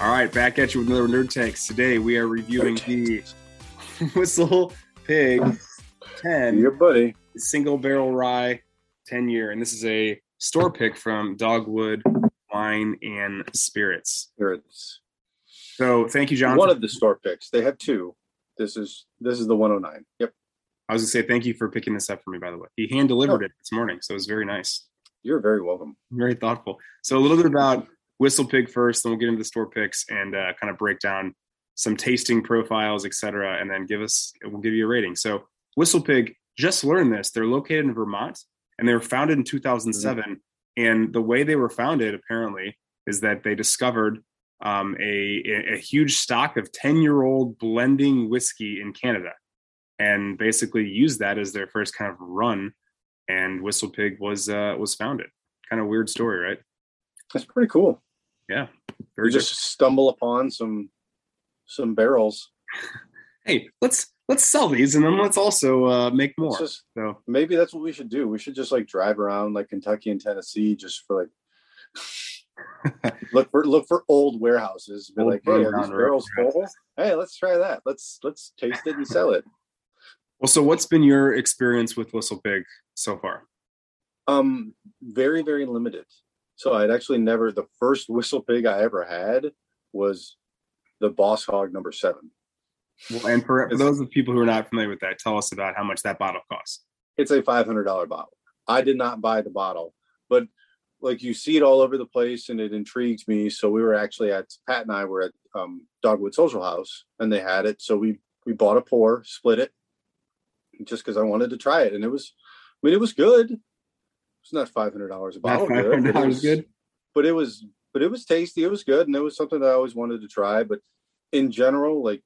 All right, back at you with another Nerd Takes. Today we are reviewing the Whistle Pig 10 Your buddy. single barrel rye 10 year. And this is a store pick from Dogwood Wine and Spirits. Here it's So thank you, John. one for- of the store picks. They have two. This is this is the 109. Yep. I was going to say thank you for picking this up for me, by the way. He hand delivered oh. it this morning, so it was very nice. You're very welcome. Very thoughtful. So a little bit about Whistle Pig first, then we'll get into the store picks and uh, kind of break down some tasting profiles, et cetera, and then give us we'll give you a rating. So Whistle Pig, just learned this. They're located in Vermont and they were founded in 2007. And the way they were founded, apparently, is that they discovered um, a, a a huge stock of 10 year old blending whiskey in Canada and basically used that as their first kind of run. And Whistle Pig was uh, was founded. Kind of weird story, right? That's pretty cool. Very You just stumble upon some some barrels. hey, let's let's sell these and then let's also uh, make more. Just So maybe that's what we should do. We should just like drive around like Kentucky and Tennessee just for like look for look for old warehouses. Be Old like, hey, these barrels full? Hey, let's try that. Let's let's taste it and sell it. well, so what's been your experience with Whistle Pig so far? Um, very very limited. So I'd actually never. The first whistle pig I ever had was the Boss Hog number seven. Well, and for, for those of people who are not familiar with that, tell us about how much that bottle costs. It's a five hundred dollar bottle. I did not buy the bottle, but like you see it all over the place, and it intrigued me. So we were actually at Pat and I were at um, Dogwood Social House, and they had it. So we we bought a pour, split it, just because I wanted to try it, and it was. I mean, it was good. It's not five hundred dollars a bottle. But it $500 was- good. but it was but it was tasty it was good and it was something that i always wanted to try but in general like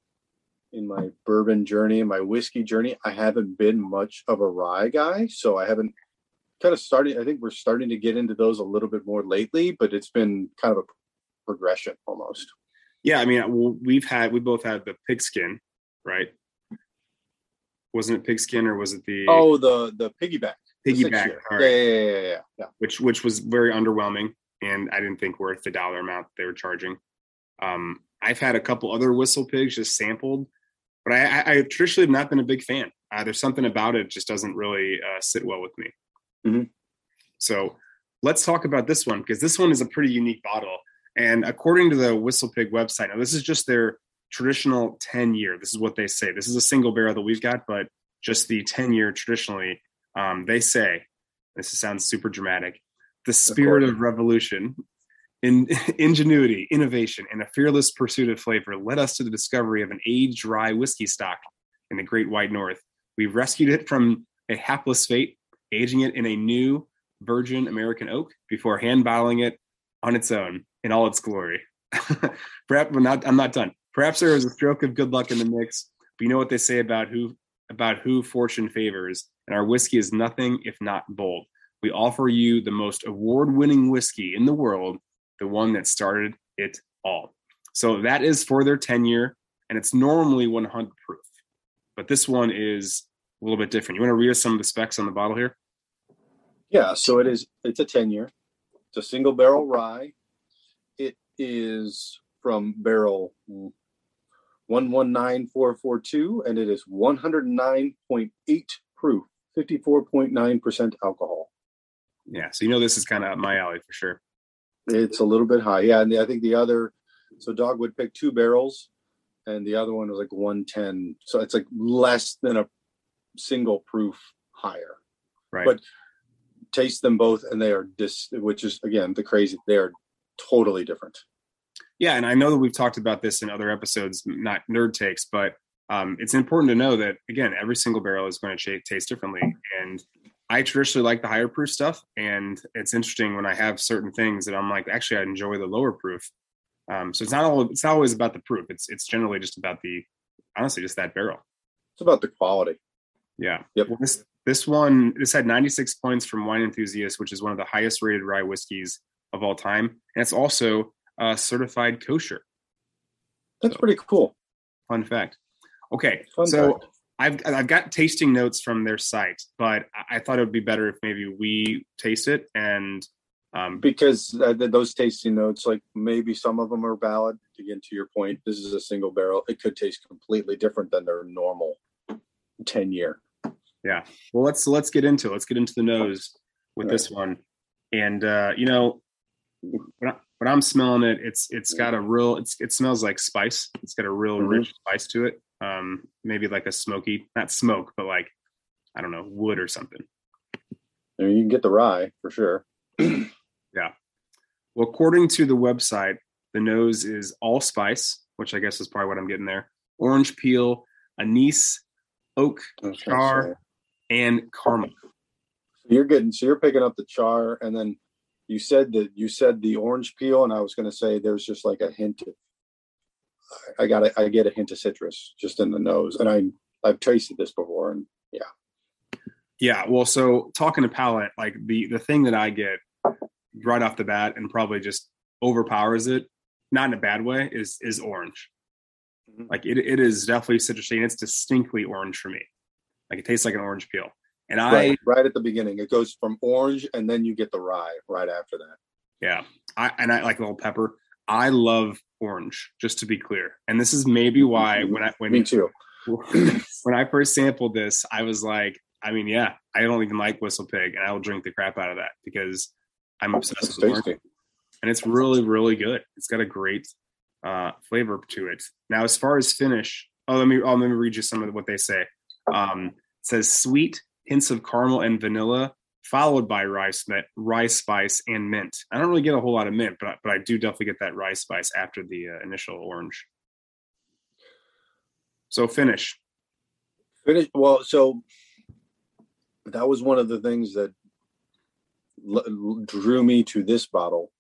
in my bourbon journey and my whiskey journey i haven't been much of a rye guy so i haven't kind of started i think we're starting to get into those a little bit more lately but it's been kind of a progression almost Yeah, I mean, uh, we've had we both had the pigskin, right? Wasn't it pigskin or was it the oh the the piggyback piggyback? All yeah, yeah, yeah, yeah, which which was very underwhelming and I didn't think worth the dollar amount they were charging. Um, I've had a couple other whistle pigs just sampled, but I, I, I traditionally have not been a big fan. Uh, there's something about it just doesn't really uh, sit well with me. Mhm. So let's talk about this one because this one is a pretty unique bottle. And according to the Whistle Pig website, now this is just their traditional 10 year. This is what they say. This is a single barrel that we've got, but just the 10 year traditionally. Um, they say, this sounds super dramatic, the spirit of revolution, in, ingenuity, innovation, and a fearless pursuit of flavor led us to the discovery of an aged rye whiskey stock in the Great White North. We rescued it from a hapless fate, aging it in a new virgin American oak before hand bottling it on its own in all its glory. Perhaps not, I'm not done. Perhaps there was a stroke of good luck in the mix, but you know what they say about who about who fortune favors, and our whiskey is nothing if not bold. We offer you the most award-winning whiskey in the world, the one that started it all. So that is for their tenure, and it's normally 100 proof, but this one is a little bit different. You want to read us some of the specs on the bottle here? Yeah, so it is. It's a ten year. It's a single barrel rye. It is from barrel one one nine four four two, and it is one hundred nine point eight proof, fifty four point nine percent alcohol. Yeah, so you know this is kind of my alley for sure. It's a little bit high, yeah. And I think the other, so Dogwood picked two barrels, and the other one was like one ten. So it's like less than a single proof higher. Right. But taste them both and they are dis which is again the crazy they are totally different Yeah, and I know that we've talked about this in other episodes, not nerd takes, but um, it's important to know that again, every single barrel is going to taste differently. And I traditionally like the higher proof stuff, and it's interesting when I have certain things that I'm like, actually, I enjoy the lower proof. Um, so it's not all it's not always about the proof. It's it's generally just about the honestly just that barrel. it's about the quality Yeah. Yep. Well, this this one this had 96 points from Wine Enthusiast, which is one of the highest rated rye whiskeys of all time, and it's also uh, certified kosher. that's So- pretty cool Fun fact. Okay, Fun so fact. I've I've got tasting notes from their site, but I- thought it would be better if maybe we taste it and Um, because uh, those tasting notes, like maybe some of them are valid. Again, to your point, this is a single barrel. It could taste completely different than their normal ten year. Yeah. Well, let's let's get into it. let's get into the nose with Right. this one. And uh, you know, when, I, when I'm smelling it, it's it's got a real it's it smells like spice. It's got a real Mhm. rich spice to it. Um, maybe like a smoky, not smoke, but like I don't know, wood or something. I mean, you can get the rye for sure. Yeah. Well, according to the website, the nose is allspice, which I guess is probably what I'm getting there. Orange peel, anise, oak, I was gonna Char. and caramel. So you're getting so you're picking up the char, and then you said that you said the orange peel, and I was going to say there's just like a hint of. I got I get a hint of citrus just in the nose, and I I've tasted this before, and Yeah, yeah. well, so talking to palate, like the the thing that I get right off the bat and probably just overpowers it, not in a bad way, is is orange. Mhm. Like it it is definitely citrusy and it's distinctly orange for me. Like it tastes like an orange peel. And I right, right at the beginning, it goes from orange, and then you get the rye right after that. yeah, I and I like a little pepper. I love orange, just to be clear. And this is maybe why when I when Me too. when I first sampled this, I was like, I mean, yeah, I don't even like Whistle Pig, and I will drink the crap out of that because I'm obsessed It's with orange, and it's really, really good. It's got a great uh, flavor to it. Now, as far as finish, oh, let me, oh, let me read you some of what they say. Um, it says sweet hints of caramel and vanilla, followed by rice, rye spice and mint. I don't really get a whole lot of mint, but but I do definitely get that rye spice after the uh, initial orange. So finish. Finish well. So that was one of the things that l- drew me to this bottle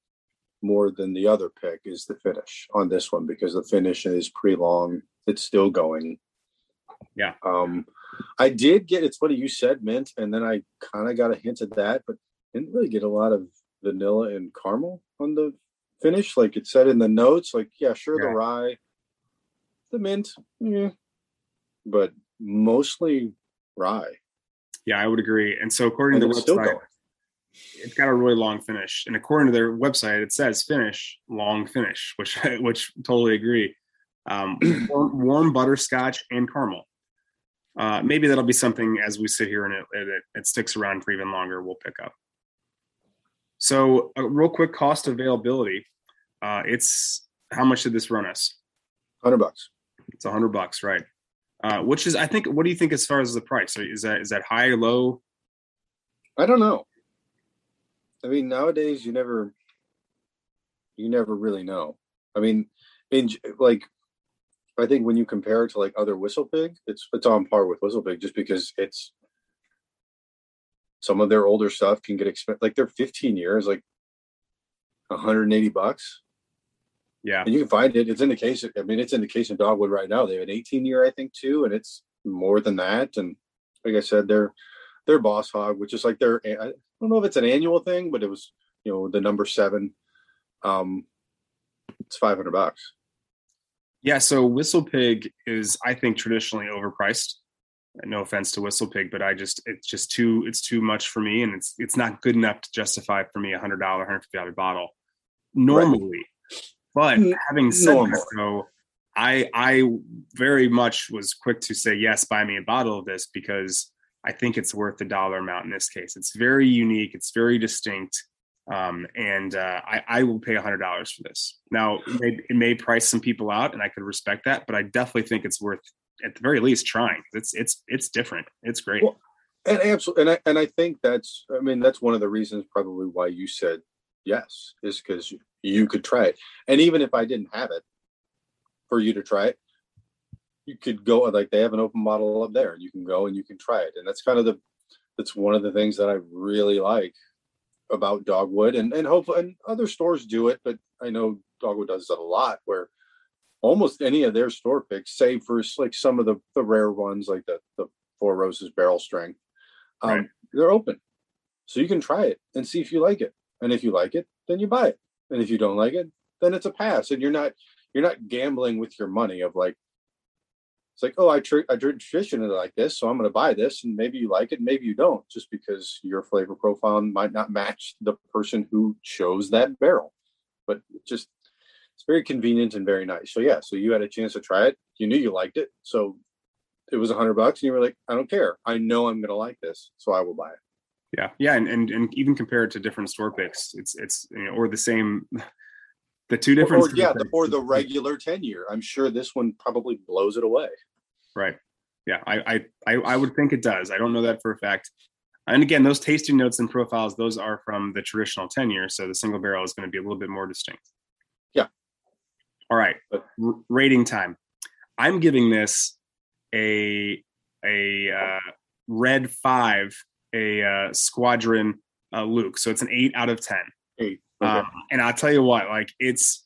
more than the other pick is the finish on this one because the finish is pretty long. It's still going. Yeah. Um, I did get. It's funny you said mint, and then I kind of got a hint of that, but didn't really get a lot of vanilla and caramel on the finish. Like it said in the notes. Like yeah, sure the rye, the mint, yeah, but mostly rye. Yeah, I would agree. And so according And to the website, it's got a really long finish. And according to their website, it says finish, long finish, which which totally agree. Um, warm, warm butterscotch and caramel. Uh, maybe that'll be something as we sit here and it, it, it sticks around for even longer. We'll pick up. So, a real quick cost availability. Uh, it's how much did this run us? Hundred bucks. It's a hundred bucks, right? Uh, which is, I think, what do you think as far as the price? Is that is that high or low? I don't know. I mean, nowadays you never, you never really know. I mean, in like, I think when you compare it to like other Whistle Pig, it's it's on par with Whistle Pig just because it's some of their older stuff can get expensive. Like they're 15 years, like 180 bucks, Yeah, and you can find it. It's in the case. I mean, it's in the case in Dogwood right now. They have an 18 year, I think, too, and it's more than that. And like I said, they're they're Boss Hog, which is like their. I don't know if it's an annual thing, but it was you know the number seven. Um, it's 500 bucks. Yeah, so Whistle Pig is, I think, traditionally overpriced. No offense to Whistle Pig, but I just it's just too it's too much for me, and it's it's not good enough to justify for me a hundred dollar, hundred fifty dollar bottle normally. But having said normally. that, though, I I very much was quick to say yes, buy me a bottle of this because I think it's worth the dollar amount in this case. It's very unique, it's very distinct, um, and uh, I, I will pay hundred dollars for this. Now it may, it may price some people out, and I could respect that, but I definitely think it's worth at the very least trying. It's it's it's different. It's great. Well, And absolutely, and I and I think that's. I mean, that's one of the reasons probably why you said yes is because you could try it, and even if I didn't have it for you to try it, you could go like they have an open bottle up there, and you can go and you can try it, and that's kind of the that's one of the things that I really like about Dogwood, and and hopefully and other stores do it, but I know Dogwood does it a lot where almost any of their store picks, save for like some of the the rare ones like the the Four Roses barrel strength, um, Right. they're open, so you can try it and see if you like it, and if you like it, then you buy it, and if you don't like it, then it's a pass, and you're not you're not gambling with your money of like it's like, oh, I, tr- I traditionally like this, so I'm going to buy this, and maybe you like it, maybe you don't, just because your flavor profile might not match the person who chose that barrel. But just it's very convenient and very nice. So yeah, so you had a chance to try it. You knew you liked it, so it was a hundred bucks, and you were like, I don't care. I know I'm going to like this, so I will buy it. Yeah, yeah, and and, and even compare it to different store picks, it's it's you know, or the same. The two different, or, or yeah, the, or the regular ten year. I'm sure this one probably blows it away. Right. Yeah, I, I I would think it does. I don't know that for a fact. And again, those tasting notes and profiles, those are from the traditional 10 year. So the single barrel is going to be a little bit more distinct. Yeah. All right. R- rating time. I'm giving this a a uh, red five, a uh, squadron uh, Luke. So it's an eight out of 10. Eight. Okay. Um, and I'll tell you what, like it's,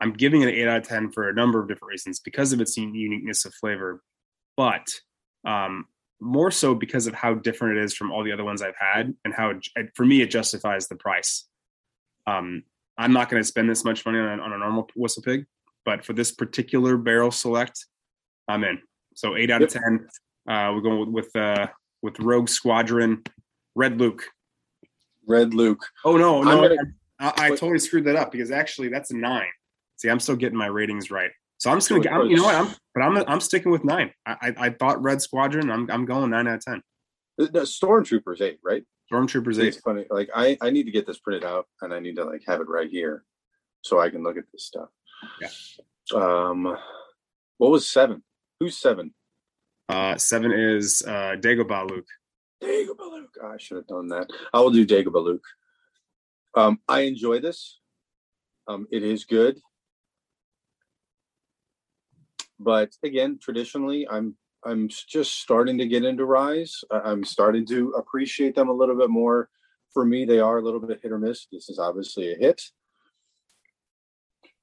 I'm giving it an eight out of 10 for a number of different reasons because of its uniqueness of flavor, but um, more so because of how different it is from all the other ones I've had, and how it, for me it justifies the price. Um, I'm not going to spend this much money on, on a normal whistle pig, but for this particular barrel select, I'm in. So eight out yep. of ten. Uh, we're going with with, uh, with Rogue Squadron, Red Luke. Red Luke. Oh no, no, gonna, I, I, totally screwed that up because actually that's a nine. See, I'm still getting my ratings right. So I'm just gonna, I'm, you know what? I'm, but I'm, I'm sticking with nine. I, I, I thought Red Squadron. I'm, I'm going nine out of ten. The, Stormtroopers eight, right? Stormtroopers eight. It's funny. Like I, I need to get this printed out, and I need to like have it right here, so I can look at this stuff. Yeah. Um, what was seven? Who's seven? Uh, seven is uh Dagobah Luke. Dagobah Luke. Oh, I should have done that. I will do Dagobah Luke. Um, I enjoy this. Um, it is good but again, traditionally, I'm I'm just starting to get into ryes. I'm starting to appreciate them a little bit more. For me, they are a little bit hit or miss. This is obviously a hit.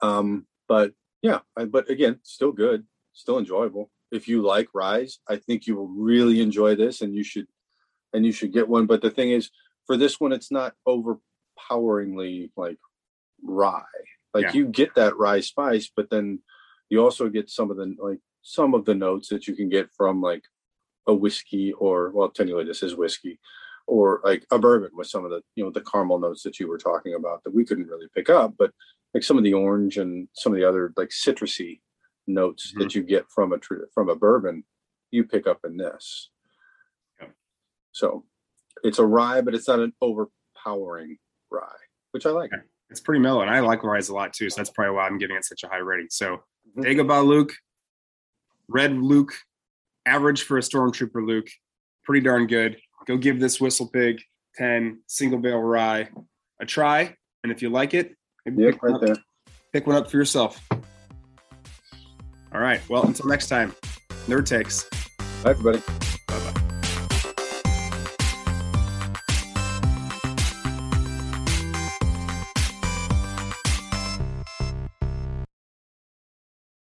Um, but yeah, I, but again, still good, still enjoyable. If you like Ryes, I think you will really enjoy this, and you should, and you should get one. But the thing is, for this one, it's not overpoweringly like rye. Like yeah. you get that rye spice, but then you also get some of the like some of the notes that you can get from like a whiskey or well technically this is whiskey or like a bourbon with some of the you know the caramel notes that you were talking about that we couldn't really pick up but like some of the orange and some of the other like citrusy notes mm-hmm. that you get from a from a bourbon you pick up in this yeah. so it's a rye but it's not an overpowering rye which i like it's pretty mellow and i like rye a lot too so that's probably why i'm giving it such a high rating so mm-hmm. Dagobah Luke, Red Luke, average for a Stormtrooper Luke, pretty darn good. Go give this Whistle Pig 10 single barrel rye a try. And if you like it, yep, right up, there. pick one up for yourself. All right. Well, until next time, Nerd Takes. Bye, everybody.